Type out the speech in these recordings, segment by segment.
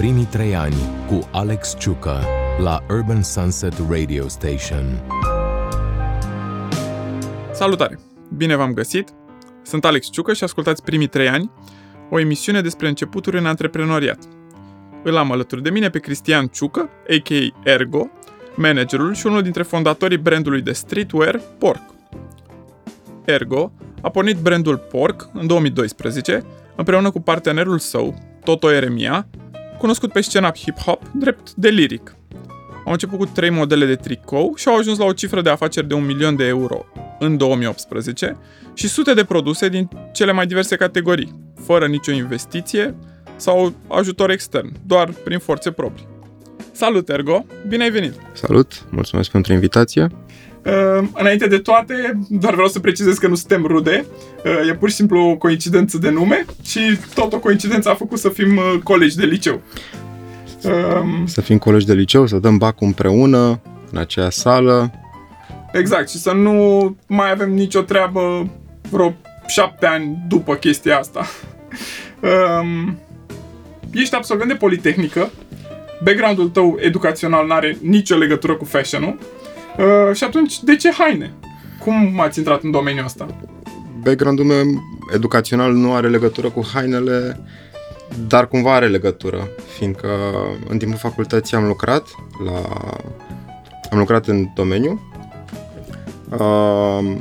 primii trei ani cu Alex Ciucă la Urban Sunset Radio Station. Salutare! Bine v-am găsit! Sunt Alex Ciucă și ascultați primii trei ani, o emisiune despre începuturi în antreprenoriat. Îl am alături de mine pe Cristian Ciucă, a.k.a. Ergo, managerul și unul dintre fondatorii brandului de streetwear Pork. Ergo a pornit brandul Pork în 2012 împreună cu partenerul său, Toto Eremia, cunoscut pe scena hip-hop drept de Lyric. Au început cu trei modele de tricou și au ajuns la o cifră de afaceri de un milion de euro în 2018 și sute de produse din cele mai diverse categorii, fără nicio investiție sau ajutor extern, doar prin forțe proprii. Salut, Ergo! Bine ai venit! Salut! Mulțumesc pentru invitație! Uh, înainte de toate, doar vreau să precizez că nu suntem rude. Uh, e pur și simplu o coincidență de nume și tot o coincidență a făcut să fim uh, colegi de liceu. Uh, să fim colegi de liceu, să dăm bacul împreună, în aceea sală. Exact, și să nu mai avem nicio treabă vreo șapte ani după chestia asta. Uh, ești absolvent de Politehnică, background-ul tău educațional nu are nicio legătură cu fashion-ul, Uh, și atunci, de ce haine? Cum ați intrat în domeniul ăsta? Background-ul meu educațional nu are legătură cu hainele, dar cumva are legătură, fiindcă în timpul facultății am lucrat la... am lucrat în domeniu. Uh,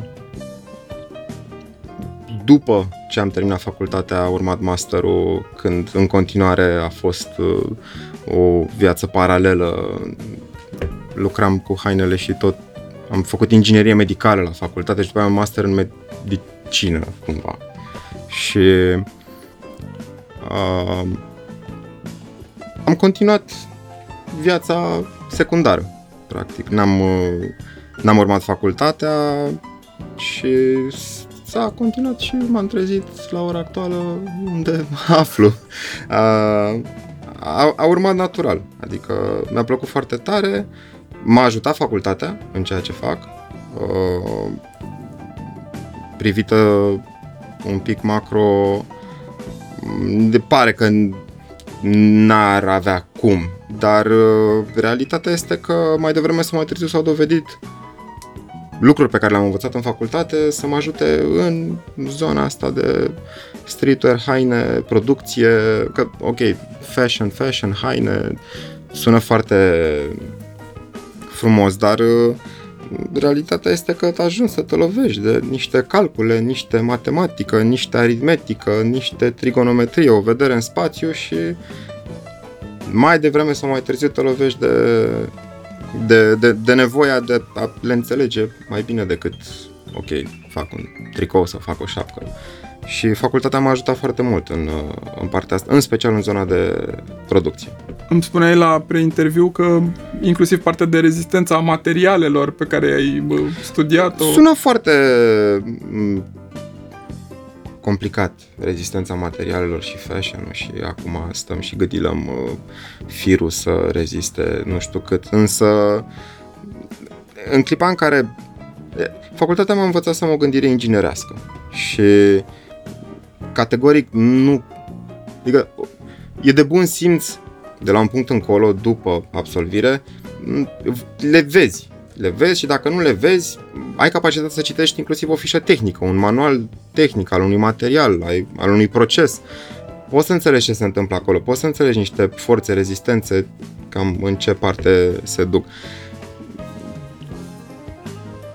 după ce am terminat facultatea, a urmat masterul, când în continuare a fost uh, o viață paralelă lucram cu hainele și tot am făcut inginerie medicală la facultate și după aia am master în medicină, cumva. Și uh, am continuat viața secundară, practic. N-am, uh, n-am urmat facultatea și s-a continuat și m-am trezit la ora actuală unde aflu. Uh, a, a urmat natural, adică mi-a plăcut foarte tare, M-a ajutat facultatea în ceea ce fac. Uh, privită un pic macro, de pare că n-ar avea cum, dar uh, realitatea este că mai devreme sau mai târziu s-au dovedit lucruri pe care le-am învățat în facultate să mă ajute în zona asta de streetwear, haine, producție, că, ok, fashion, fashion, haine, sună foarte frumos, dar uh, realitatea este că ajungi să te lovești de niște calcule, niște matematică, niște aritmetică, niște trigonometrie, o vedere în spațiu și mai devreme sau mai târziu te lovești de, de, de, de nevoia de a le înțelege mai bine decât, ok, fac un tricou sau fac o șapcă. Și facultatea m-a ajutat foarte mult în, în partea asta, în special în zona de producție. Îmi spuneai la preinterviu că inclusiv partea de rezistență a materialelor pe care ai studiat-o... Sună foarte complicat rezistența materialelor și fashion și acum stăm și gâdilăm uh, firul să reziste nu știu cât, însă în clipa în care facultatea m-a învățat să am o gândire inginerească și categoric nu... Adică e de bun simț de la un punct încolo, după absolvire, le vezi. Le vezi și dacă nu le vezi, ai capacitatea să citești inclusiv o fișă tehnică, un manual tehnic al unui material, al unui proces. Poți să înțelegi ce se întâmplă acolo, poți să înțelegi niște forțe, rezistențe, cam în ce parte se duc.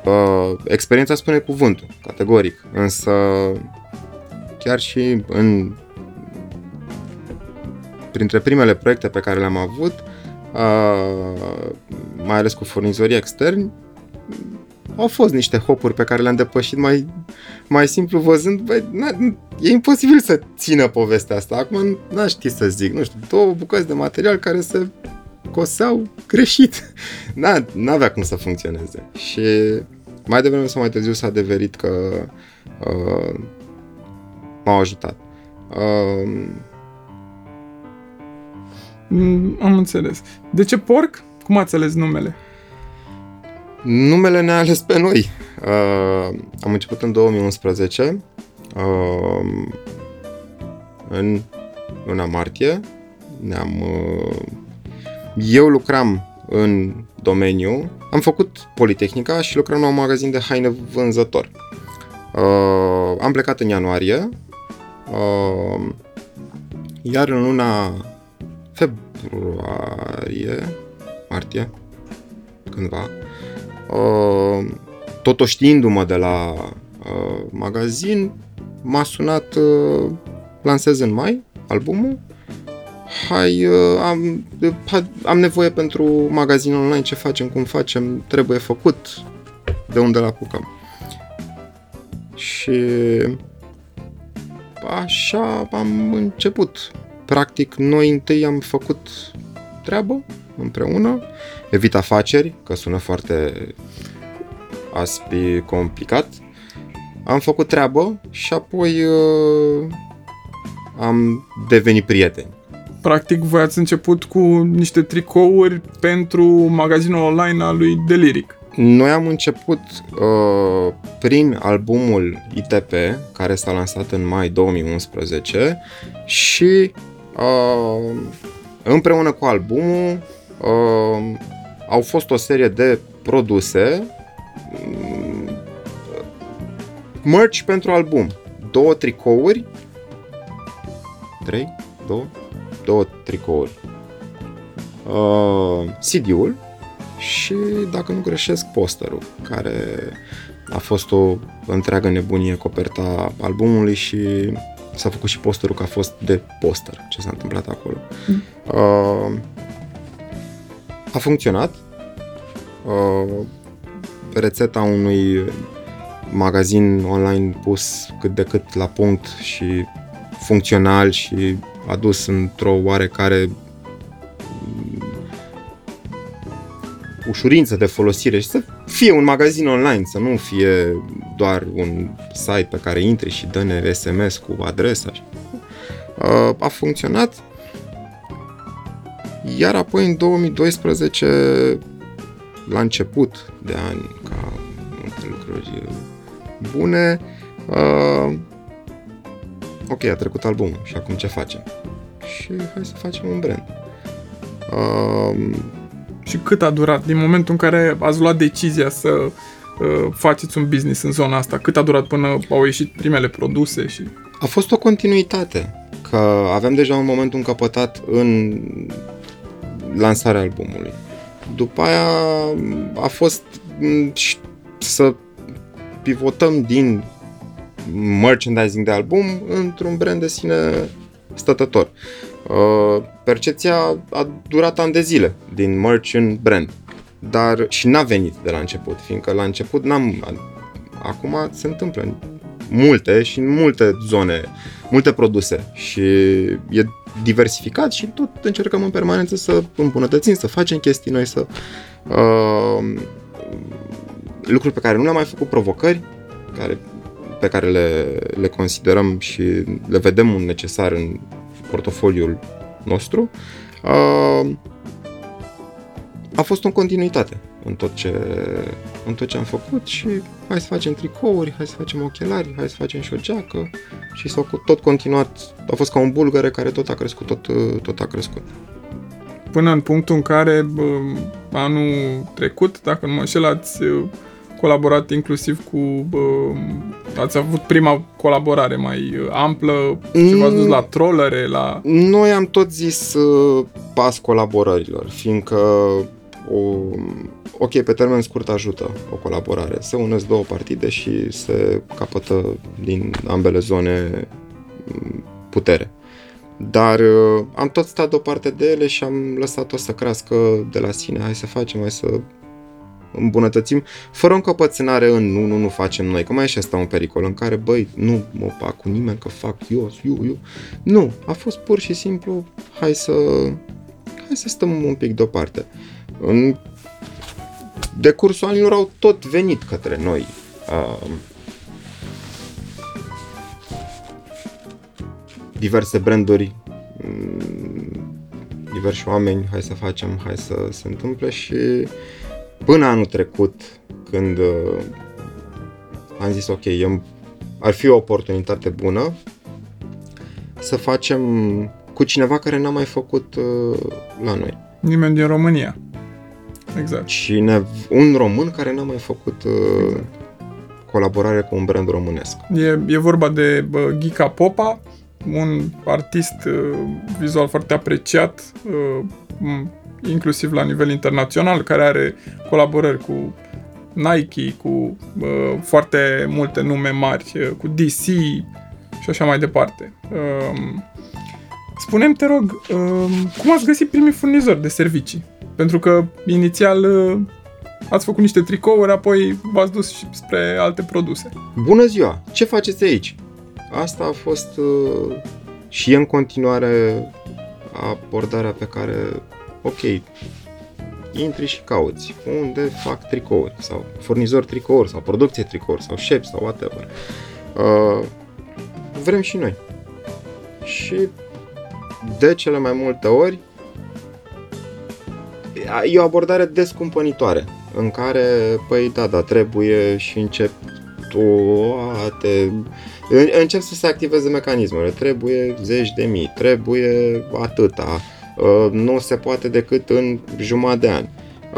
Uh, experiența spune cuvântul, categoric, însă chiar și în printre primele proiecte pe care le-am avut, uh, mai ales cu furnizorii externi, au fost niște hopuri pe care le-am depășit mai, mai simplu văzând, bă, na, e imposibil să țină povestea asta. Acum n-aș ști să zic, nu știu, două bucăți de material care se coseau greșit. N-a, n-avea cum să funcționeze. Și mai devreme sau mai târziu s-a adeverit că uh, m-au ajutat. Uh, mm, am înțeles. De ce porc? Cum ați ales numele? Numele ne-a ales pe noi. Uh, am început în 2011, uh, în luna martie. Ne-am, uh, eu lucram în domeniu, am făcut Politehnica și lucram la un magazin de haine vânzător. Uh, am plecat în ianuarie, uh, iar în luna februarie, martie, cândva, uh, tot o știindu-mă de la uh, magazin, m-a sunat, uh, lansez în mai albumul, hai, uh, am, ha, am nevoie pentru magazinul online, ce facem, cum facem, trebuie făcut, de unde la apucăm. Și așa am început. Practic, noi întâi am făcut treabă împreună, evit afaceri, că sună foarte aspi complicat. Am făcut treabă și apoi uh, am devenit prieteni. Practic, voi ați început cu niște tricouri pentru magazinul online al lui Deliric. Noi am început uh, prin albumul ITP, care s-a lansat în mai 2011 și uh, împreună cu albumul uh, au fost o serie de produse mm, merch pentru album. Două tricouri, trei, două, două tricouri, uh, CD-ul și, dacă nu greșesc, posterul, care a fost o întreagă nebunie coperta albumului și s-a făcut și posterul că a fost de poster ce s-a întâmplat acolo. Mm. Uh, a funcționat. Uh, rețeta unui magazin online pus cât de cât la punct și funcțional și adus într-o oarecare ușurință de folosire și să fie un magazin online, să nu fie doar un site pe care intri și dă-ne SMS cu adresa. Uh, a funcționat, iar apoi în 2012, la început de ani, ca multe lucruri bune, uh, ok, a trecut albumul și acum ce facem? Și hai să facem un brand. Uh, și cât a durat din momentul în care ați luat decizia să uh, faceți un business în zona asta? Cât a durat până au ieșit primele produse? și A fost o continuitate, că aveam deja un moment încăpătat în lansarea albumului. După aia a fost să pivotăm din merchandising de album într-un brand de sine stătător. Uh, percepția a durat ani de zile din merch în brand, dar și n-a venit de la început, fiindcă la început n-am... Acum se întâmplă multe și în multe zone, multe produse și e diversificat și tot încercăm în permanență să îmbunătățim, să facem chestii noi, să uh, lucruri pe care nu le-am mai făcut, provocări care, pe care le, le considerăm și le vedem un necesar în portofoliul nostru, a fost în continuitate în tot, ce, în tot ce am făcut și hai să facem tricouri, hai să facem ochelari, hai să facem și o geacă și s-a tot continuat, a fost ca un bulgăre care tot a crescut, tot, tot a crescut. Până în punctul în care anul trecut, dacă nu mă înșel, ați colaborat inclusiv cu... Uh, ați avut prima colaborare mai amplă și v-ați dus la trollere, la... Noi am tot zis uh, pas colaborărilor, fiindcă o, ok, pe termen scurt ajută o colaborare. Se unesc două partide și se capătă din ambele zone putere. Dar uh, am tot stat deoparte de ele și am lăsat-o să crească de la sine. Hai să facem, hai să îmbunătățim, fără o încăpățânare în nu, nu, nu facem noi, că mai e și asta un pericol în care, băi, nu mă fac cu nimeni că fac eu, eu, eu. Nu, a fost pur și simplu, hai să, hai să stăm un pic deoparte. În decursul anilor au tot venit către noi. Uh, diverse branduri, mm, diversi oameni, hai să facem, hai să se întâmple și până anul trecut, când uh, am zis ok, ar fi o oportunitate bună să facem cu cineva care n-a mai făcut uh, la noi. Nimeni din România. Exact. Cine, un român care n-a mai făcut uh, Exact. colaborare cu un brand românesc. E, e vorba de bă, Gica Popa, un artist uh, vizual foarte apreciat, uh, m- inclusiv la nivel internațional, care are colaborări cu Nike, cu uh, foarte multe nume mari, uh, cu DC și așa mai departe. Um, Spune-mi, te rog, um, cum ați găsit primii furnizori de servicii? Pentru că inițial uh, ați făcut niște tricouri, apoi v-ați dus și spre alte produse. Bună ziua! Ce faceți aici? Asta a fost uh, și e în continuare abordarea pe care, ok, intri și cauți unde fac tricouri sau furnizori tricouri sau producție tricouri sau șepi sau whatever. Uh, vrem și noi. Și de cele mai multe ori e o abordare descumpănitoare în care, păi da, da, trebuie și încep toate în- încep să se activeze mecanismele. Trebuie zeci de mii, trebuie atâta, uh, nu se poate decât în jumătate de ani.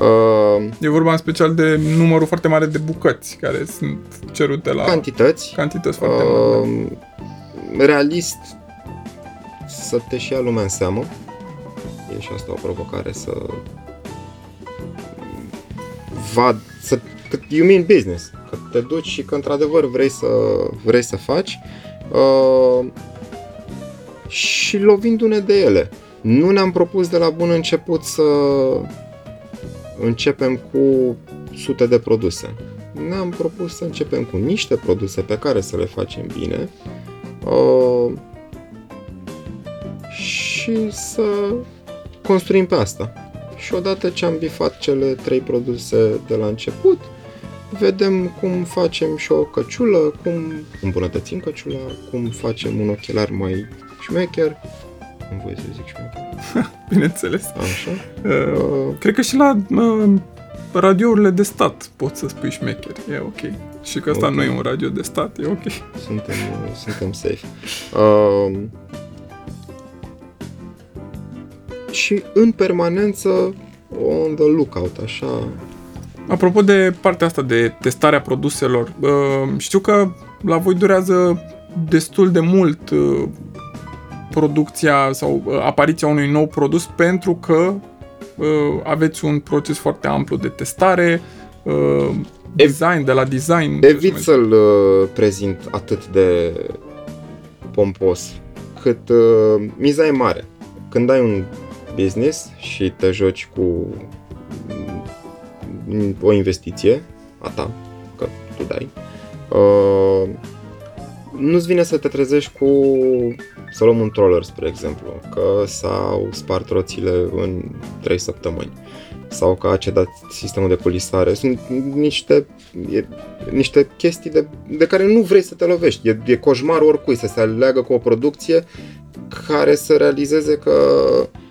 Uh, E vorba în special de numărul foarte mare de bucăți care sunt cerute la Cantități, cantități foarte mari. uh, realist să te și ia lumea în seamă. E și asta o provocare să vad, să, că you mean business, că te duci și că într-adevăr vrei să, vrei să faci uh, și lovindu-ne de ele. Nu ne-am propus de la bun început să începem cu sute de produse. Ne-am propus să începem cu niște produse pe care să le facem bine uh, și să construim pe asta. Și odată ce am bifat cele trei produse de la început, vedem cum facem și o căciulă, cum îmbunătățim căciula, cum facem un ochelar mai șmecher. Nu voi să zic șmecher. Bineînțeles. Așa. Uh, Uh, cred că și la uh, radiourile de stat poți să spui șmecher. E ok. Și că asta Ok. nu e un radio de stat, e ok. suntem, suntem safe. Uh, și în permanență on the lookout, așa. Apropo de partea asta de testarea produselor, uh, știu că la voi durează destul de mult uh, producția sau uh, apariția unui nou produs pentru că uh, aveți un proces foarte amplu de testare, uh, design, de la design. Evit să-l uh, prezint atât de pompos, cât uh, miza e mare. Când ai un business și te joci cu mm, o investiție a ta, că tu dai, uh, nu-ți vine să te trezești cu să luăm un troller, spre exemplu, că s-au spart roțile în 3 săptămâni sau că a cedat sistemul de culisare. Sunt niște, e, niște chestii de, de care nu vrei să te lovești. E, e coșmar oricui să se aleagă cu o producție care să realizeze că uh, să,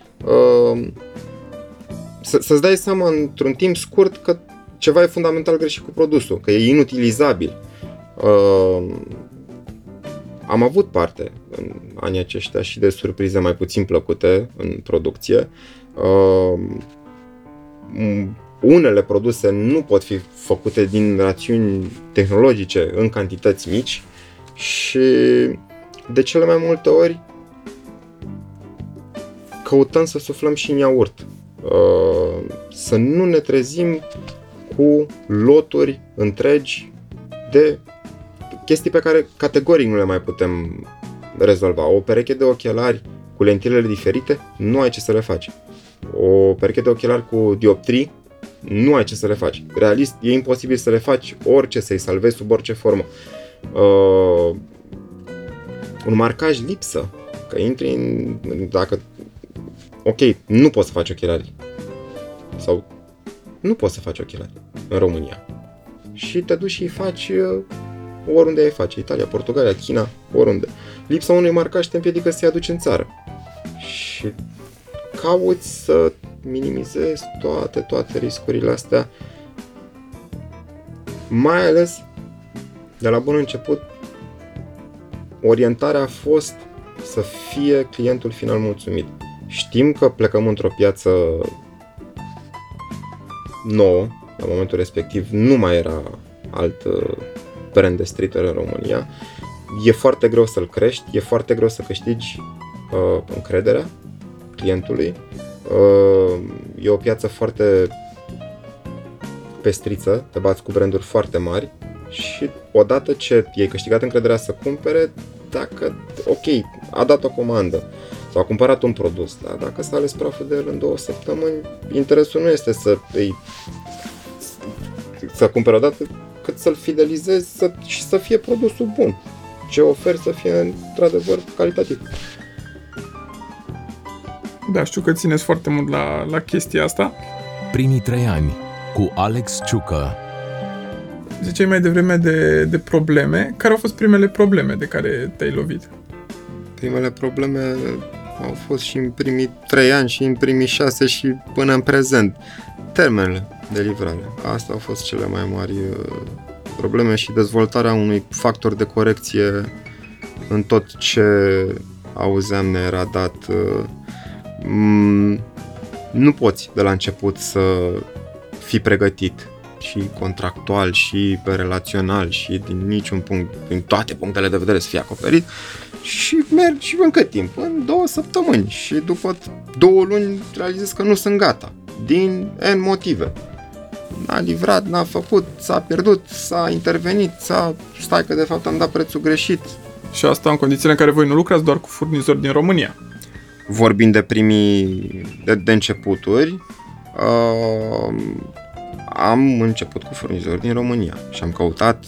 să-ți dai seama într-un timp scurt că ceva e fundamental greșit cu produsul, că e inutilizabil. Uh, am avut parte în anii aceștia și de surprize mai puțin plăcute în producție. Uh, m- unele produse nu pot fi făcute din rațiuni tehnologice în cantități mici și de cele mai multe ori căutăm să suflăm și în iaurt. Uh, Să nu ne trezim cu loturi întregi de chestii pe care categoric nu le mai putem rezolva. O pereche de ochelari cu lentilele diferite, nu ai ce să le faci. O pereche de ochelari cu dioptrii, nu ai ce să le faci. Realist, e imposibil să le faci orice, să-i salvezi sub orice formă. Uh, un marcaj lipsă, că intri în... dacă... Ok, nu poți să faci ochelari. Sau nu poți să faci ochelari în România. Și te duci și îi faci uh, oriunde ai face, Italia, Portugalia, China, oriunde. Lipsa unui marcaj te împiedică să-i aduci în țară. Și cauți să minimizezi toate, toate riscurile astea. Mai ales, de la bun început, orientarea a fost să fie clientul final mulțumit. Știm că plecăm într-o piață nouă, la momentul respectiv nu mai era alt uh, brand de streetwear în România. E foarte greu să-l crești, e foarte greu să câștigi uh, încrederea clientului. Uh, e o piață foarte pestriță, te bați cu branduri foarte mari și odată ce ei câștigat încrederea să cumpere, dacă, ok, a dat o comandă sau a cumpărat un produs, dar dacă s-a ales praful de el în două săptămâni, interesul nu este să îi să cumpere odată, cât să-l fidelizezi să, și să fie produsul bun. Ce ofer să fie într-adevăr calitativ. Da, știu că țineți foarte mult la, la chestia asta. Primii trei ani cu Alex Ciucă. Ziceai mai devreme de, de probleme. Care au fost primele probleme de care te-ai lovit? Primele probleme au fost și în primii trei ani și în primii șase și până în prezent. Termenele de livrare. Asta au fost cele mai mari uh, probleme și dezvoltarea unui factor de corecție în tot ce auzeam ne era dat. Uh, mm, nu poți de la început să fii pregătit și contractual și relațional și din niciun punct, din toate punctele de vedere să fie acoperit și mergi în cât timp? În două săptămâni și după două luni realizezi că nu sunt gata din N motive. N-a livrat, n-a făcut, s-a pierdut, s-a intervenit, s-a... stai că de fapt am dat prețul greșit. Și asta în condițiile în care voi nu lucrați doar cu furnizori din România. Vorbind de primii, de, de începuturi, uh, am început cu furnizori din România și am căutat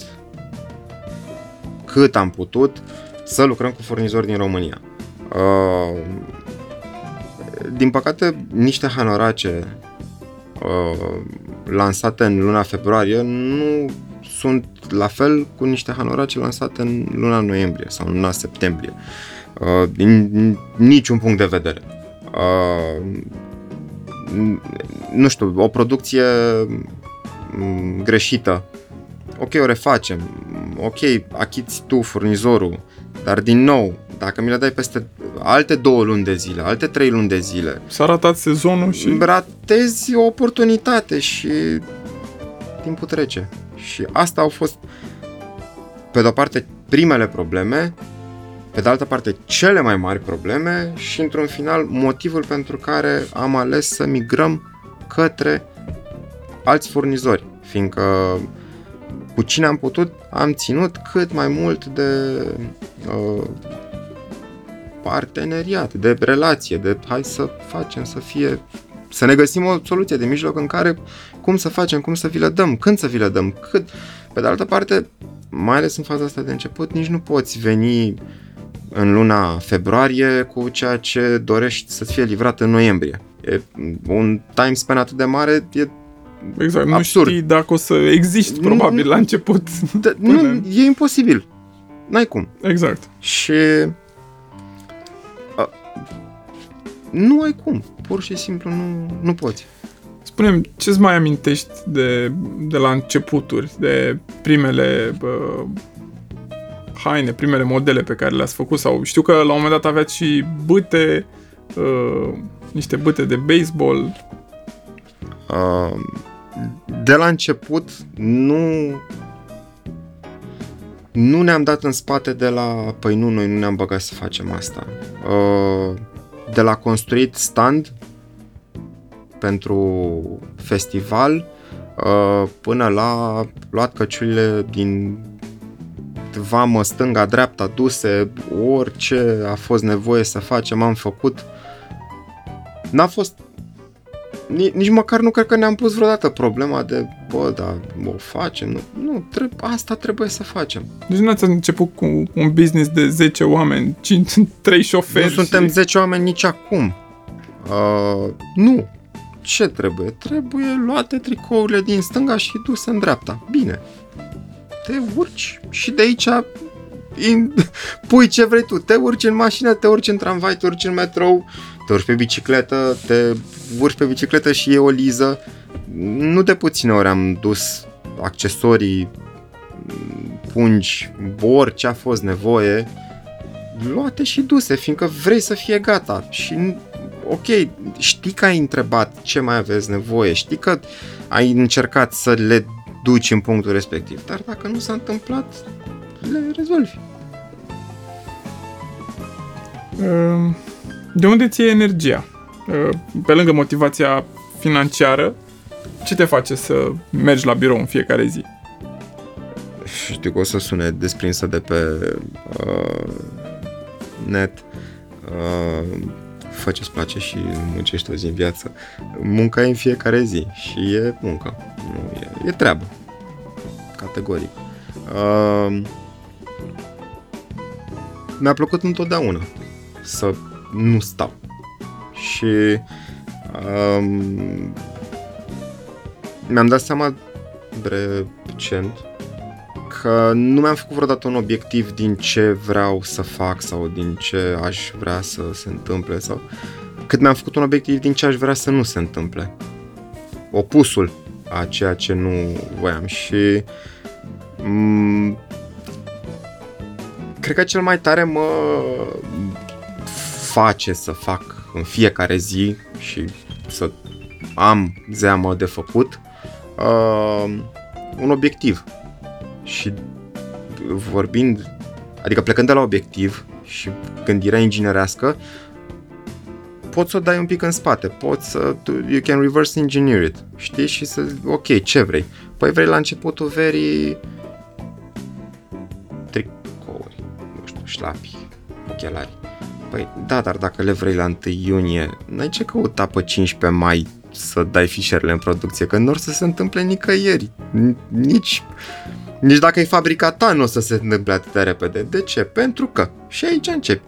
cât am putut să lucrăm cu furnizori din România. Uh, din păcate, niște hanorace uh, lansate în luna februarie nu sunt la fel cu niște hanorace lansate în luna noiembrie sau în luna septembrie. Uh, din niciun punct de vedere. Uh, nu știu, o producție mm, greșită. Ok, o refacem. Ok, achiți tu furnizorul. Dar din nou, dacă mi le dai peste alte două luni de zile, alte trei luni de zile... S-a ratat sezonul și... Ratezi o oportunitate și timpul trece. Și asta au fost, pe de-o parte, primele probleme, pe de altă parte, cele mai mari probleme și, într-un final, motivul pentru care am ales să migrăm către alți furnizori, fiindcă cu cine am putut, am ținut cât mai mult de uh, parteneriat, de relație, de hai să facem să fie să ne găsim o soluție de mijloc în care cum să facem, cum să vi le dăm, când să vi le dăm, cât. Pe de altă parte, mai ales în faza asta de început, nici nu poți veni în luna februarie cu ceea ce dorești să fie livrat în noiembrie. E un time span atât de mare, e Exact, Absurd. nu știi dacă o să existi probabil Nu- la început. de, nu, e imposibil. N-ai cum. Exact. Și a, nu ai cum. Pur și simplu nu, nu poți. Spune-mi, ce-ți mai amintești de, de la începuturi, de primele bă, haine, primele modele pe care le-ați făcut? Sau știu că la un moment dat aveați și bâte, uh, niște bâte de baseball. Uh, de la început nu nu ne-am dat în spate de la păi nu, noi nu ne-am băgat să facem asta. Uh, de la construit stand pentru festival uh, până la luat căciulile din vamă stânga-dreapta duse, orice a fost nevoie să facem, am făcut. N-a fost nici, nici măcar nu cred că ne-am pus vreodată problema de, bă, da, o facem, nu, nu trebuie, asta trebuie să facem. Deci nu ați început cu un business de 10 oameni, 5, 3 șoferi. nu suntem și... 10 oameni nici acum. Uh, nu. Ce trebuie? Trebuie luate tricourile din stânga și duse în dreapta. Bine. Te urci și de aici in, pui ce vrei tu. Te urci în mașină, te urci în tramvai, te urci în metrou, te urci pe bicicletă, te urci pe bicicletă și e o liză. Nu de puține ori am dus accesorii, pungi, orice a fost nevoie, luate și duse, fiindcă vrei să fie gata și ok, știi că ai întrebat ce mai aveți nevoie, știi că ai încercat să le duci în punctul respectiv, dar dacă nu s-a întâmplat, le rezolvi. Ehm, de unde ți energia? Ehm, pe lângă motivația financiară, ce te face să mergi la birou în fiecare zi? Știu că o să sune desprinsă de pe uh, net. Uh, fă ce-ți place și muncești o zi în viață. Munca e în fiecare zi și e muncă. Nu, e, e treabă. Categoric. Uh, mi-a plăcut întotdeauna să nu stau. Și um, mi-am dat seama recent că nu mi-am făcut vreodată un obiectiv din ce vreau să fac sau din ce aș vrea să se întâmple sau cât mi-am făcut un obiectiv din ce aș vrea să nu se întâmple. Opusul a ceea ce nu voiam și m- cred că cel mai tare mă face să fac în fiecare zi și să am zeamă de făcut uh, un obiectiv. Și vorbind, adică plecând de la obiectiv și gândirea inginerească, poți să o dai un pic în spate, poți să, you can reverse engineer it, știi? Și să, ok, ce vrei? Păi vrei la începutul verii tricouri, nu știu, șlapi, ochelari. Păi da, dar dacă le vrei la 1 iunie, n-ai ce căuta pe 15 mai să dai fișierele în producție, că nu or să se întâmple nicăieri. Nici, nici dacă e fabrica ta nu o să se întâmple atât de repede. De ce? Pentru că. Și aici începi.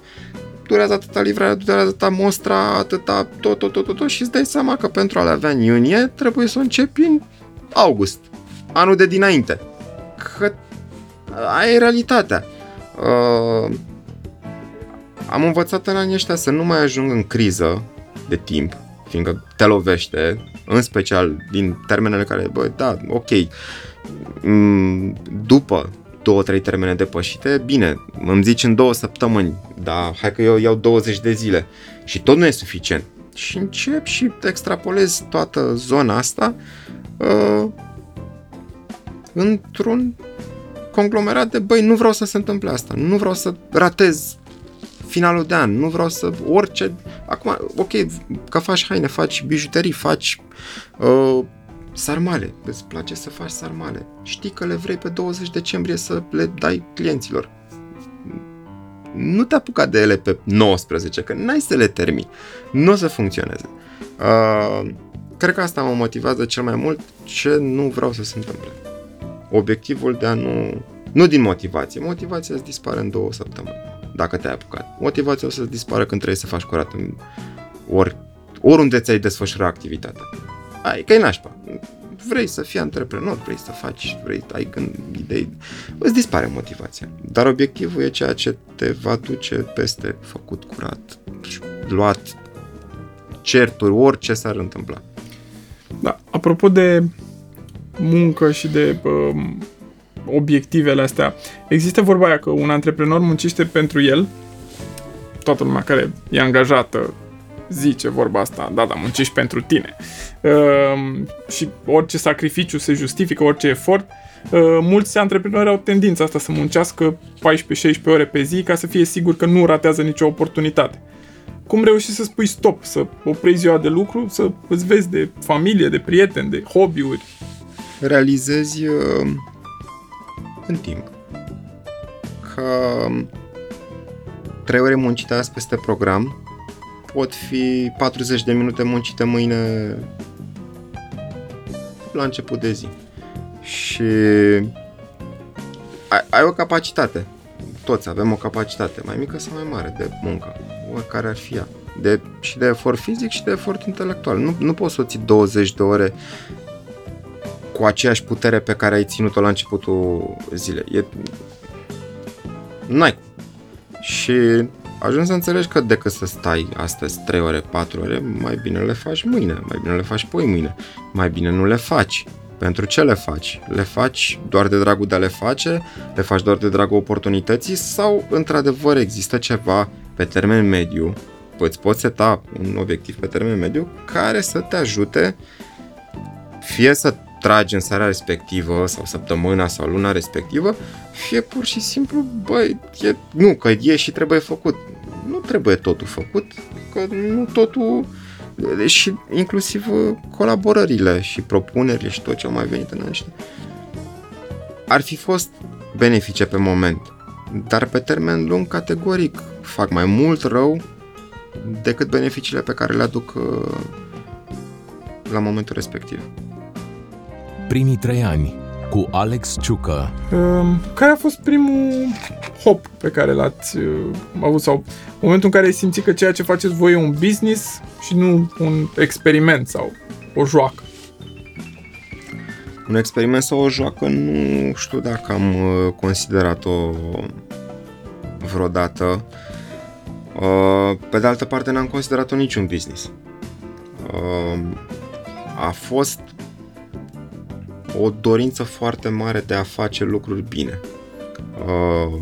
Durează atâta livrarea, durează atâta mostra, atâta tot, tot, tot, tot, tot și îți dai seama că pentru a le avea în iunie trebuie să începi în august, anul de dinainte. Că aia e realitatea. Uh, am învățat în anii ăștia să nu mai ajung în criză de timp, fiindcă te lovește, în special din termenele care, bă, da, ok, mm, după două, trei termene depășite, bine, îmi zici în două săptămâni, dar hai că eu iau 20 de zile și tot nu e suficient. Și încep și extrapolez toată zona asta uh, într-un conglomerat de, băi, nu vreau să se întâmple asta, nu vreau să ratez finalul de an, nu vreau să orice... Acum, ok, că faci haine, faci bijuterii, faci uh, sarmale, îți place să faci sarmale. Știi că le vrei pe 20 decembrie să le dai clienților. Nu te apuca de ele pe 19, că n-ai să le termini. Nu o să funcționeze. Uh, cred că asta mă motivează cel mai mult ce nu vreau să se întâmple. Obiectivul de a nu... Nu din motivație. Motivația îți dispare în două săptămâni dacă te-ai apucat. Motivația o să dispară când trebuie să faci curat în ori, oriunde ți-ai desfășura activitatea. Ai, că e nașpa. Vrei să fii antreprenor, vrei să faci, vrei, ai gând, idei, îți dispare motivația. Dar obiectivul e ceea ce te va duce peste făcut curat, luat certuri, orice s-ar întâmpla. Da, apropo de muncă și de uh, obiectivele astea. Există vorba aia că un antreprenor muncește pentru el, toată lumea care e angajată zice vorba asta, da, da, muncești pentru tine. Uh, și orice sacrificiu se justifică, orice efort, uh, mulți antreprenori au tendința asta să muncească 14-16 ore pe zi ca să fie sigur că nu ratează nicio oportunitate. Cum reușești să spui stop, să oprezi ziua de lucru, să îți vezi de familie, de prieteni, de hobby-uri? Realizezi uh, în timp. Că trei ore muncite azi peste program pot fi 40 de minute muncite mâine la început de zi. Și ai, ai o capacitate. Toți avem o capacitate, mai mică sau mai mare, de muncă, oricare ar fi ea. De, și de efort fizic și de efort intelectual. Nu, nu poți să o ții 20 de ore cu aceeași putere pe care ai ținut-o la începutul zilei. E... N-ai Și ajungi să înțelegi că decât să stai astăzi 3 ore, 4 ore, mai bine le faci mâine, mai bine le faci poi mâine, mai bine nu le faci. Pentru ce le faci? Le faci doar de dragul de a le face? Le faci doar de dragul oportunității? Sau într-adevăr există ceva pe termen mediu? Îți poți seta un obiectiv pe termen mediu care să te ajute fie să tragi în seara respectivă sau săptămâna sau luna respectivă, fie pur și simplu, băi, e, nu, că e și trebuie făcut. Nu trebuie totul făcut, că nu totul și inclusiv colaborările și propunerile și tot ce au mai venit în ăștia. Ar fi fost benefice pe moment, dar pe termen lung, categoric, fac mai mult rău decât beneficiile pe care le aduc uh, la momentul respectiv. Primii trei ani cu Alex Ciucă. Um, care a fost primul hop pe care l-ați uh, avut sau momentul în care ai simțit că ceea ce faceți voi e un business și nu un experiment sau o joacă? Un experiment sau o joacă nu știu dacă am uh, considerat-o vreodată. Uh, pe de altă parte n-am considerat-o niciun business. Uh, a fost o dorință foarte mare de a face lucruri bine. Uh,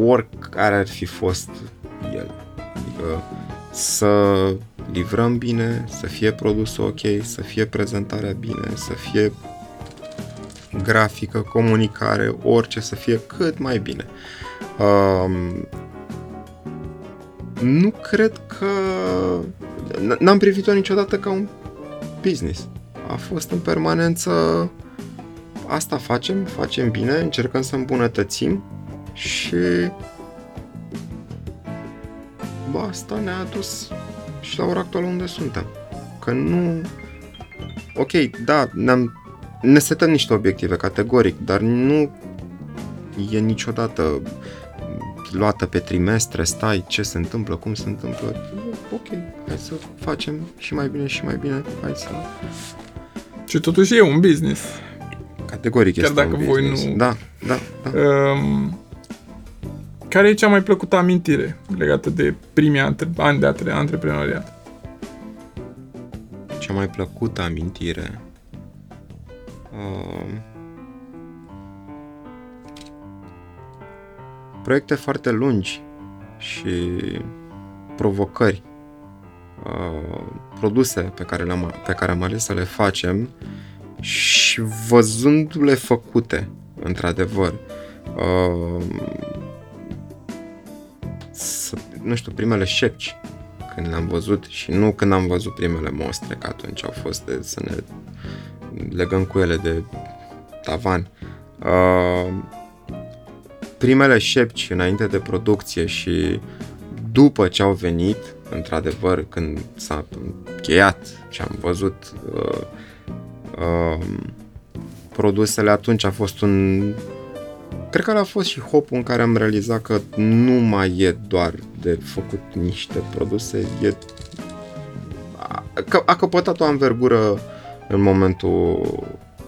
oricare ar fi fost el. Adică să livrăm bine, să fie produsul ok, să fie prezentarea bine, să fie grafică, comunicare, orice, să fie cât mai bine. Uh, nu cred că... N-am privit-o niciodată ca un business a fost în permanență asta facem, facem bine, încercăm să îmbunătățim și bă, asta ne-a adus și la ora actuală unde suntem. Că nu... Ok, da, ne-am, ne setăm niște obiective categoric, dar nu e niciodată luată pe trimestre, stai, ce se întâmplă, cum se întâmplă. Ok, hai să facem și mai bine și mai bine, hai să și totuși e un business. Categoric Chiar este dacă un voi business. nu... Da, da, da. Um, care e cea mai plăcută amintire legată de primii antre- ani de atre- antreprenoriat? Cea mai plăcută amintire... Uh, proiecte foarte lungi și provocări uh, produse pe care, le-am, pe care am ales să le facem și văzându-le făcute, într-adevăr, uh, să, nu știu, primele șepci când le-am văzut și nu când am văzut primele mostre, că atunci au fost de să ne legăm cu ele de tavan. Uh, primele șepci înainte de producție și după ce au venit, într-adevăr, când s-a încheiat și am văzut uh, uh, produsele, atunci a fost un... Cred că a fost și hopul în care am realizat că nu mai e doar de făcut niște produse, e... A, a căpătat o anvergură în momentul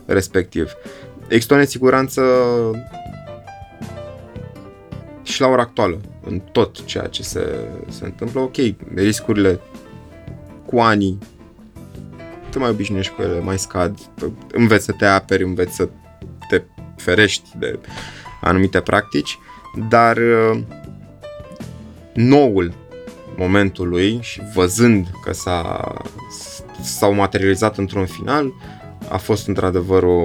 respectiv. Există o nesiguranță și la ora actuală în tot ceea ce se, se întâmplă. Ok, riscurile cu anii te mai obișnuiești cu ele, mai scad, înveți să te aperi, înveți să te ferești de anumite practici, dar uh, noul momentului și văzând că s-a, s-au materializat într-un final, a fost într-adevăr o,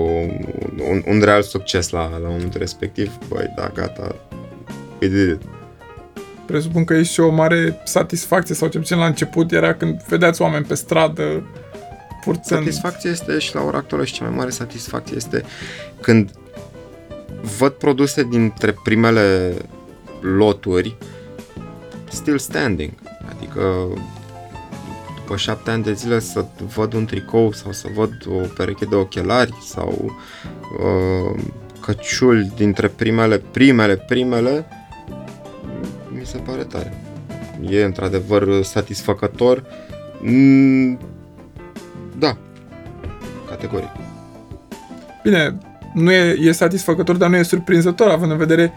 un, un real succes la, la momentul respectiv. Băi, da, gata, we did it. Presupun că e și o mare satisfacție, sau ce puțin la început era când vedeați oameni pe stradă purțând. Satisfacția este și la ora actuală și cea mai mare satisfacție este când văd produse dintre primele loturi still standing. Adică după șapte ani de zile să văd un tricou sau să văd o pereche de ochelari sau uh, căciuli dintre primele, primele, primele mi se pare tare. E într-adevăr satisfăcător. Mm, da, categoric. Bine, nu e, e satisfăcător, dar nu e surprinzător, având în vedere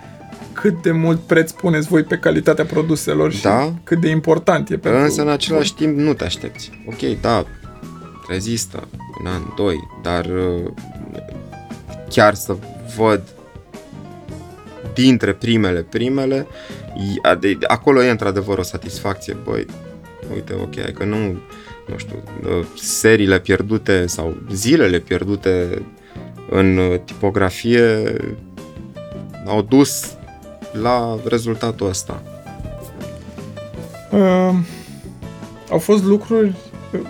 cât de mult preț puneți voi pe calitatea produselor și Da. cât de important e pentru... Însă, în același timp, nu te aștepți. Ok, da, rezistă un an, doi, dar uh, chiar să văd dintre primele, primele, i- de- acolo e într-adevăr o satisfacție, băi, uite, ok, hai că nu, nu știu, uh, seriile pierdute sau zilele pierdute în uh, tipografie au dus la rezultatul ăsta. Uh, au fost lucruri uh,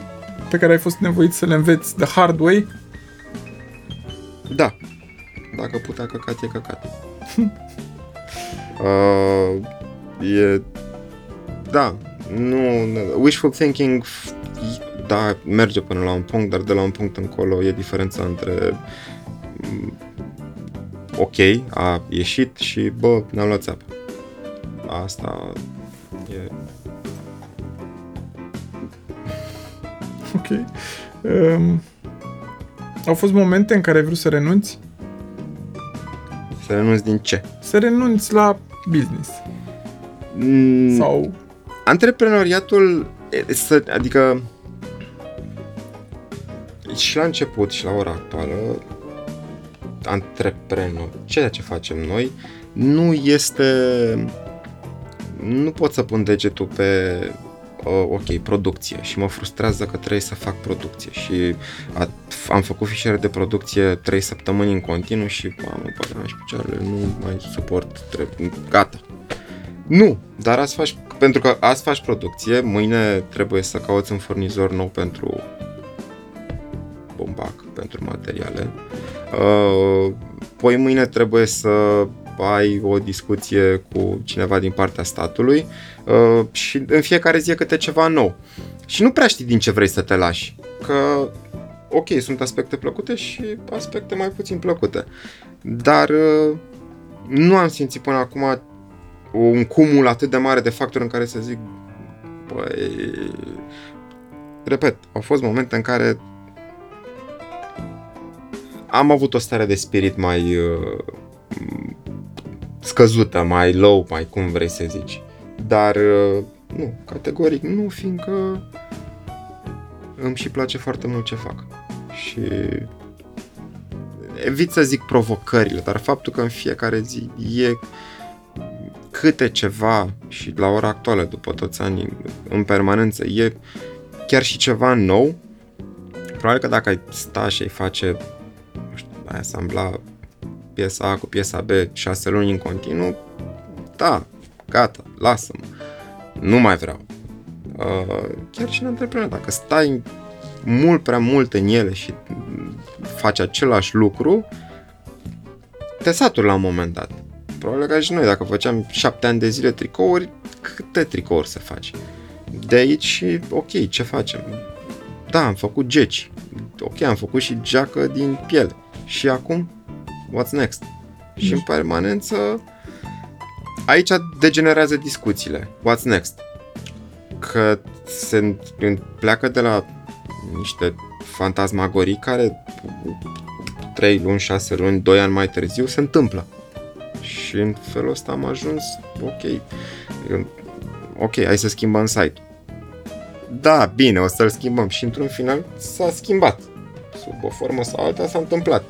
pe care ai fost nevoit să le înveți the hard way? Da. Dacă putea căcat, e căcat. uh, e... Da. Nu... Wishful thinking f- da, merge până la un punct, dar de la un punct încolo e diferența între mm, ok, a ieșit și bă, ne-am luat țeapă. Asta e... Ok. Um, au fost momente în care ai vrut să renunți? Să renunți din ce? Să renunți la business. Mm, Sau... Antreprenoriatul, e, să, adică și la început și la ora actuală, antreprenor, ceea ce facem noi, nu este, nu pot să pun degetul pe uh, ok, producție și mă frustrează că trebuie să fac producție și a, am făcut fișiere de producție 3 săptămâni în continuu și am băgat și picioarele, nu mai suport, trebuie, gata. Nu, dar azi faci, pentru că azi faci producție, mâine trebuie să cauți un furnizor nou pentru bombac, pentru materiale. Uh, poi mâine trebuie să ai o discuție cu cineva din partea statului uh, și în fiecare zi e câte ceva nou. Și nu prea știi din ce vrei să te lași. Că, ok, sunt aspecte plăcute și aspecte mai puțin plăcute. Dar uh, nu am simțit până acum un cumul atât de mare de factori în care să zic băi, repet, au fost momente în care am avut o stare de spirit mai uh, scăzută, mai low, mai cum vrei să zici. Dar uh, nu, categoric nu, fiindcă îmi și place foarte mult ce fac. Și evit să zic provocările, dar faptul că în fiecare zi e câte ceva și la ora actuală, după toți anii în permanență, e chiar și ceva nou, probabil că dacă ai sta și ai face, nu știu, ai asambla piesa A cu piesa B șase luni în continuu, da, gata, lasă-mă, nu mai vreau. Uh, chiar și în antreprenor, dacă stai mult prea mult în ele și faci același lucru, te saturi la un moment dat. Probabil ca și noi, dacă făceam șapte ani de zile tricouri, câte tricouri să faci? De aici și, ok, ce facem? Da, am făcut geci. Ok, am făcut și geacă din piele. Și acum, what's next? Și în permanență, aici degenerează discuțiile. What's next? Că se pleacă de la niște fantasmagorii care 3 luni, 6 luni, 2 ani mai târziu se întâmplă. Și în felul ăsta am ajuns, ok, ok, hai să schimbăm site-ul. Da, bine, o să-l schimbăm și într-un final s-a schimbat. Sub o formă sau alta s-a întâmplat.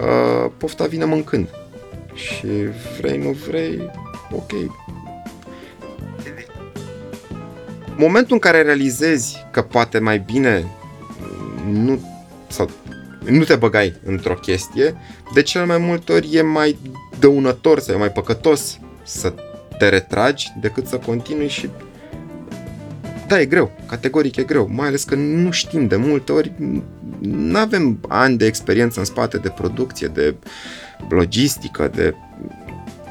Uh, pofta vine mâncând. Și vrei, nu vrei, ok. Momentul în care realizezi că poate mai bine nu, sau nu te băgai într-o chestie, de cel mai multe ori e mai dăunător sau e mai păcătos să te retragi decât să continui și da, e greu, categoric e greu, mai ales că nu știm de multe ori, nu avem ani de experiență în spate de producție, de logistică, de...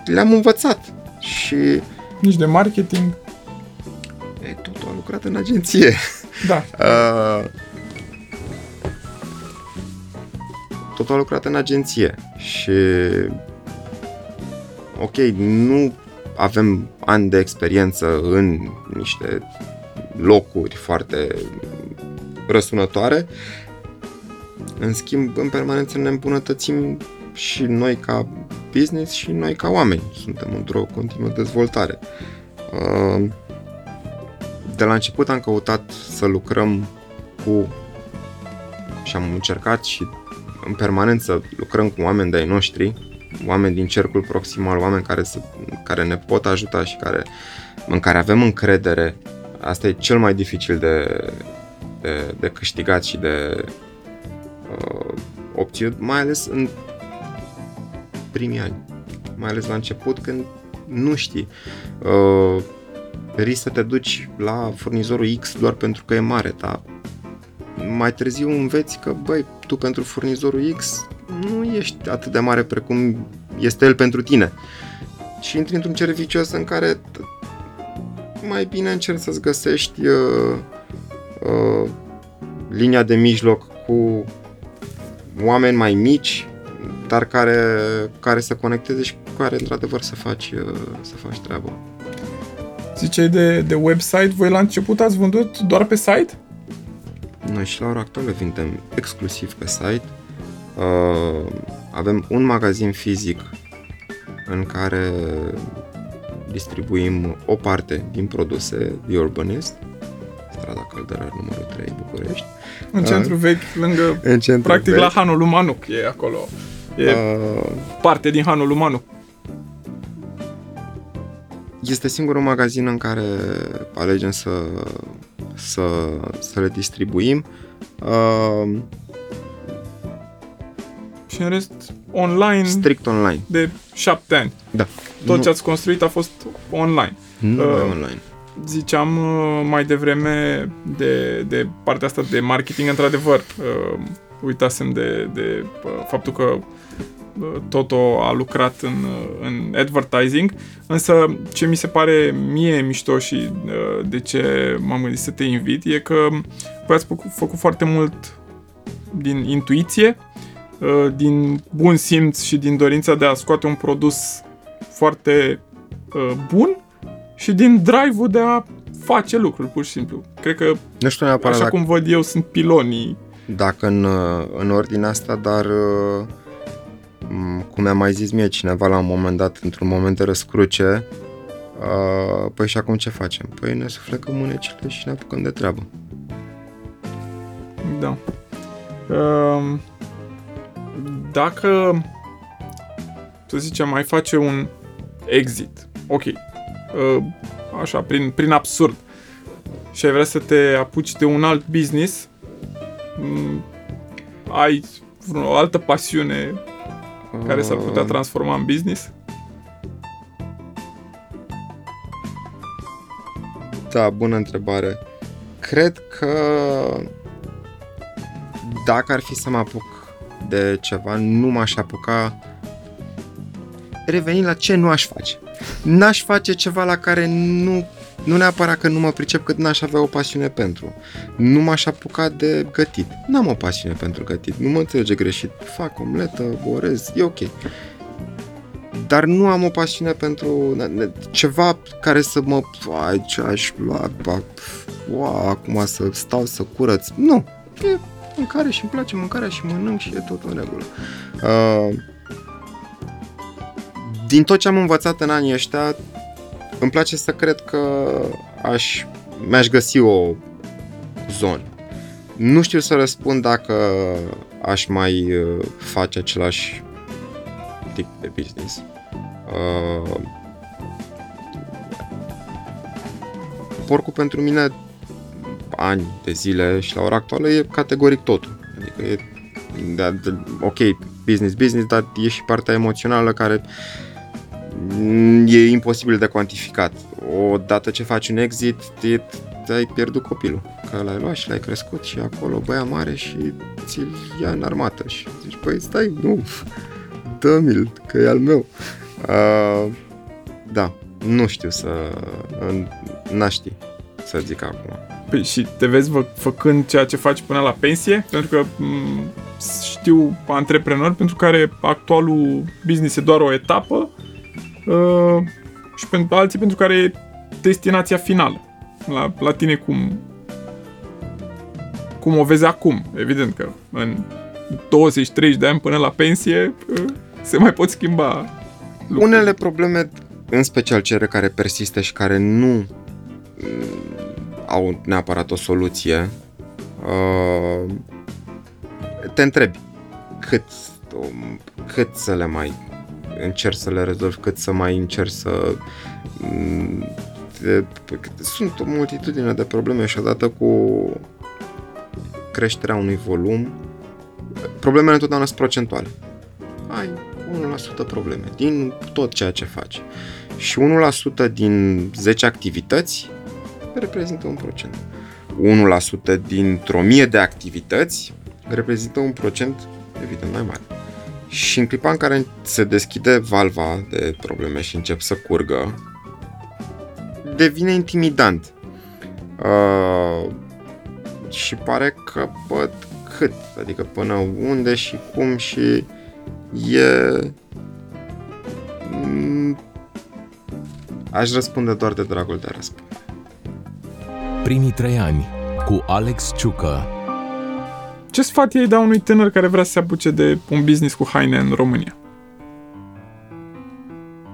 le-am învățat și... Nici de marketing. E, totul a lucrat în agenție. Da. Uh, totul a lucrat în agenție și ok, nu avem ani de experiență în niște locuri foarte răsunătoare. În schimb, în permanență ne îmbunătățim și noi ca business și noi ca oameni. Suntem într-o continuă dezvoltare. De la început am căutat să lucrăm cu și am încercat și în permanență lucrăm cu oameni de-ai noștri, oameni din cercul proximal, oameni care, să, care ne pot ajuta și care, în care avem încredere. Asta e cel mai dificil de, de, de câștigat și de uh, obținut, mai ales în primii ani, mai ales la început când nu știi. Uh, risc să te duci la furnizorul X doar pentru că e mare, dar mai târziu înveți că, băi, tu pentru furnizorul X nu ești atât de mare precum este el pentru tine. Și intri într-un cer vicios în care mai bine încerci să-ți găsești uh, uh, linia de mijloc cu oameni mai mici, dar care, care să conecteze și cu care într-adevăr să faci, uh, să faci treaba. Ziceai de, de website, voi la început ați vândut doar pe site? Noi și la ora actuală vindem exclusiv pe site. Uh, avem un magazin fizic în care distribuim o parte din produse The Urbanist, strada Căldărar numărul 3, București. În centru Uh, vechi, lângă, în centru practic vechi. la Hanul lui Manuc e acolo. E Uh, parte din Hanul lui Manuc. Este singurul magazin în care alegem să, să, să le distribuim. Uh, Și în rest, online strict online. de șapte ani. Da. Tot nu, ce ați construit a fost online. nu uh, uh, online. Ziceam uh, mai devreme de, de partea asta de marketing, într-adevăr, uh, uitasem de, de uh, faptul că uh, Toto a lucrat în, uh, în advertising, însă ce mi se pare mie mișto și uh, de ce m-am gândit să te invit e că voi ați făcut, făcut foarte mult din intuiție, uh, din bun simț și din dorința de a scoate un produs foarte uh, bun și din drive-ul de a face lucruri, pur și simplu. Cred că, Nu știu neapărat așa dacă, cum văd eu, sunt pilonii. dacă în, uh, în ordinea asta, dar uh, m, cum mi-a mai zis mie cineva la un moment dat, într-un moment de răscruce, uh, păi și acum ce facem? Păi ne suflecăm mânecile și ne apucăm de treabă. Da. Um, Dacă, să zicem, mai face un exit, ok, uh, așa, prin, prin absurd, și ai vrea să te apuci de un alt business, m, ai vreo altă pasiune care s-ar putea Uh, transforma în business? Da, bună întrebare. Cred că dacă ar fi să mă apuc de ceva, nu m-aș apuca revenind la ce nu aș face. N-aș face ceva la care nu, nu neapărat că nu mă pricep, cât n-aș avea o pasiune pentru. Nu m-aș apuca de gătit. N-am o pasiune pentru gătit. Nu mă înțelege greșit. Fac omletă, orez, e ok. Dar nu am o pasiune pentru ceva care să mă... Ai, ce aș lua... ba, Ua, acum să stau să curăț. Nu. E mâncare și îmi place mâncarea și mănânc și e tot în regulă. Uh, din tot ce am învățat în anii ăștia, îmi place să cred că aș, mi-aș găsi o zonă. Nu știu să răspund dacă aș mai uh, face același tip de business. Uh, porcul pentru mine ani de zile și la ora actuală e categoric totul. Adică e de, de, ok, business, business, dar e și partea emoțională care mm, e imposibil de cuantificat. Odată ce faci un exit, te, ai pierdut copilul. Că l-ai luat și l-ai crescut și acolo băia mare și ți-l ia în armată și zici, păi stai, nu, dă-mi-l, că e al meu. Uh, da, nu știu să... N-aș ști să zic acum. Păi și te vezi fă, făcând ceea ce faci până la pensie? Pentru că m- știu antreprenori pentru care actualul business e doar o etapă uh, și pentru alții pentru care e destinația finală. La, la tine cum cum o vezi acum. Evident că în 20-30 de ani până la pensie uh, se mai pot schimba lucruri. Unele probleme, în special cele care persistă și care nu mm, au neapărat o soluție, uh, te întrebi cât, um, cât să le mai încerc să le rezolv, cât să mai încerc să... mm, de- Sunt o multitudine de probleme și odată cu creșterea unui volum, problemele întotdeauna sunt procentuale. Ai 1% probleme din tot ceea ce faci. Și 1% din 10 activități reprezintă un procent. 1% dintr-o mie de activități reprezintă un procent evident mai mare. Și în clipa în care se deschide valva de probleme și încep să curgă, devine intimidant. Uh, și pare că pot cât, adică până unde și cum și e... Mm, Aș răspunde doar de dragul de a răspunde. Primii trei ani cu Alex Ciucă. Ce sfat ei da unui tânăr care vrea să se apuce de un business cu haine în România?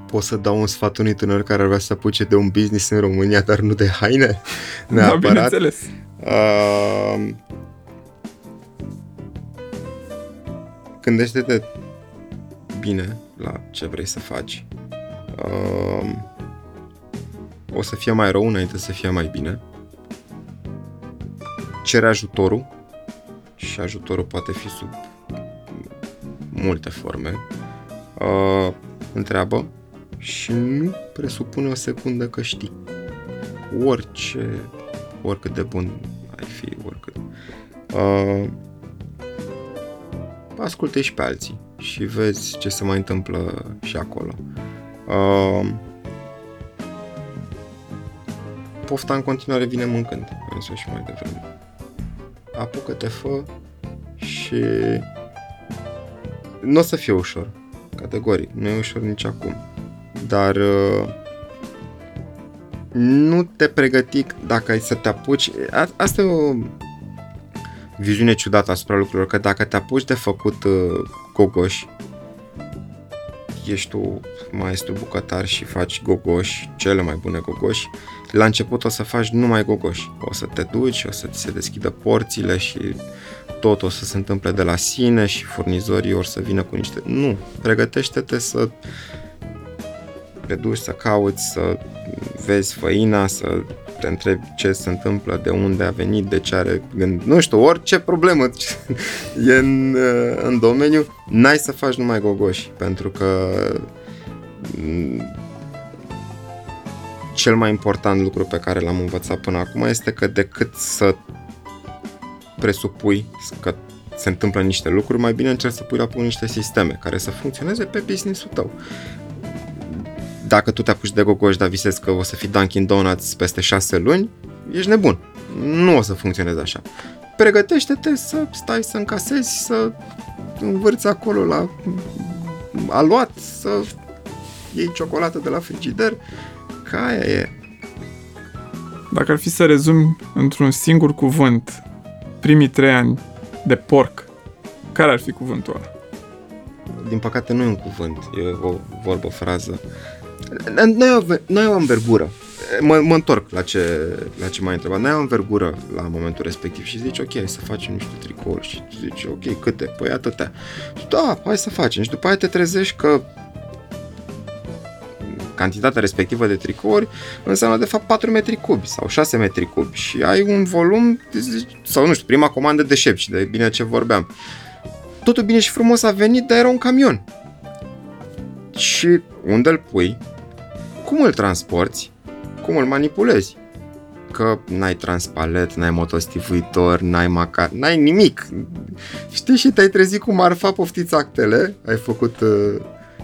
Pot să dau un sfat unui tânăr care ar vrea să apuce de un business în România, dar nu de haine? Da, Neapărat. bineînțeles. Uh, gândește-te bine la ce vrei să faci. Uh, o să fie mai rău înainte să fie mai bine. Cere ajutorul și ajutorul poate fi sub multe forme. Uh, întreabă și nu presupune o secundă că știi. Orice oricât de bun ai fi, oricât. Uh, ascultă și pe alții și vezi ce se mai întâmplă și acolo. Uh, pofta în continuare vine mâncând, am zis și mai devreme. Apucă-te, fă și nu o să fie ușor, categoric, nu e ușor nici acum. Dar uh, nu te pregăti dacă ai să te apuci. A, asta e o viziune ciudată asupra lucrurilor, că dacă te apuci de făcut uh, gogoși, ești tu maestru bucătar și faci gogoși, cele mai bune gogoși, la început o să faci numai gogoși. O să te duci, o să ți se deschidă porțile și tot o să se întâmple de la sine și furnizorii or să vină cu niște... Nu, pregătește-te să te duci să cauți, să vezi făina, să te întrebi ce se întâmplă, de unde a venit, de ce are gând, nu știu, orice problemă e în, în domeniu, n-ai să faci numai gogoși, pentru că mm, cel mai important lucru pe care l-am învățat până acum este că decât să presupui că se întâmplă niște lucruri, mai bine încerci să pui la punct niște sisteme care să funcționeze pe business-ul tău dacă tu te apuci de gogoși, dar visezi că o să fii Dunkin' Donuts peste șase luni, ești nebun. Nu o să funcționeze așa. Pregătește-te să stai să încasezi, să învârți acolo la aluat, să iei ciocolată de la frigider, că aia e. Dacă ar fi să rezumi într-un singur cuvânt primii trei ani de porc, care ar fi cuvântul ăla? Din păcate nu e un cuvânt, e o vorbă, o frază. Noi o, noi o învergură. Mă, mă întorc la ce, la ce m-ai întrebat. Noi o învergură la momentul respectiv și zici, ok, hai să facem niște tricouri și tu zici, ok, câte? Păi atâtea. Și da, hai să facem. Și după aia te trezești că cantitatea respectivă de tricouri înseamnă de fapt 4 metri cubi sau 6 metri cubi și ai un volum, sau nu știu, prima comandă de șepci, de bine ce vorbeam. Totul bine și frumos a venit, dar era un camion. Și unde îl pui, cum îl transporti, cum îl manipulezi. Că n-ai transpalet, n-ai motostivuitor, n-ai macar, n-ai nimic. Știi și te-ai trezit cu marfa, poftiți actele, ai făcut uh,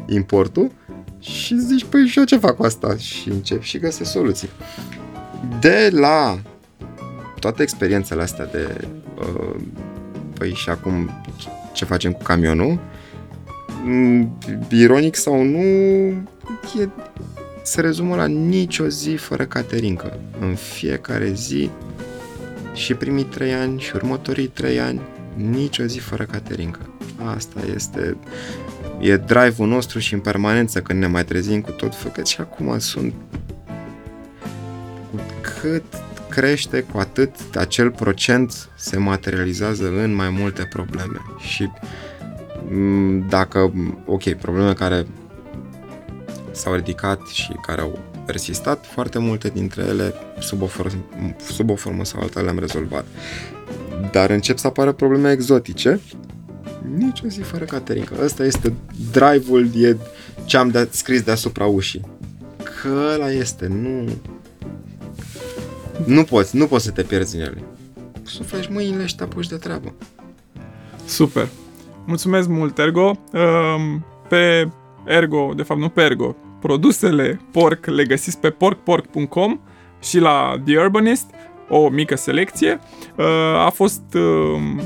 importul și zici, păi și eu ce fac cu asta? Și încep și găsesc soluții. De la toate experiențele astea de uh, păi și acum ce facem cu camionul, mm, ironic sau nu, e, se rezumă la nicio zi fără caterincă. În fiecare zi și primii trei ani și următorii trei ani, nicio zi fără caterincă. Asta este e drive-ul nostru și în permanență când ne mai trezim cu tot făcut și acum sunt cât, crește, cu atât acel procent se materializează în mai multe probleme. Și m, dacă, ok, probleme care s-au ridicat și care au persistat, foarte multe dintre ele sub o, formă, sub o formă sau alta le-am rezolvat. Dar încep să apară probleme exotice, nici o zi fără Caterinca. Ăsta este drive-ul, e ce am de scris deasupra ușii. Că ăla este, nu... Nu poți, nu poți să te pierzi în ele. Suflești mâinile și te apuci de treabă. Super. Mulțumesc mult, Ergo. Um, Pe Ergo, de fapt nu pe Ergo, produsele porc le găsiți pe porkpork.com și la The Urbanist, o mică selecție. Uh, A fost um,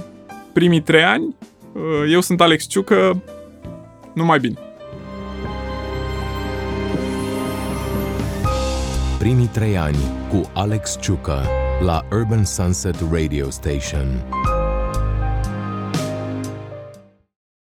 primii trei ani. Uh, Eu sunt Alex Ciucă. Numai bine. Primii trei ani cu Alex Ciucă la Urban Sunset Radio Station.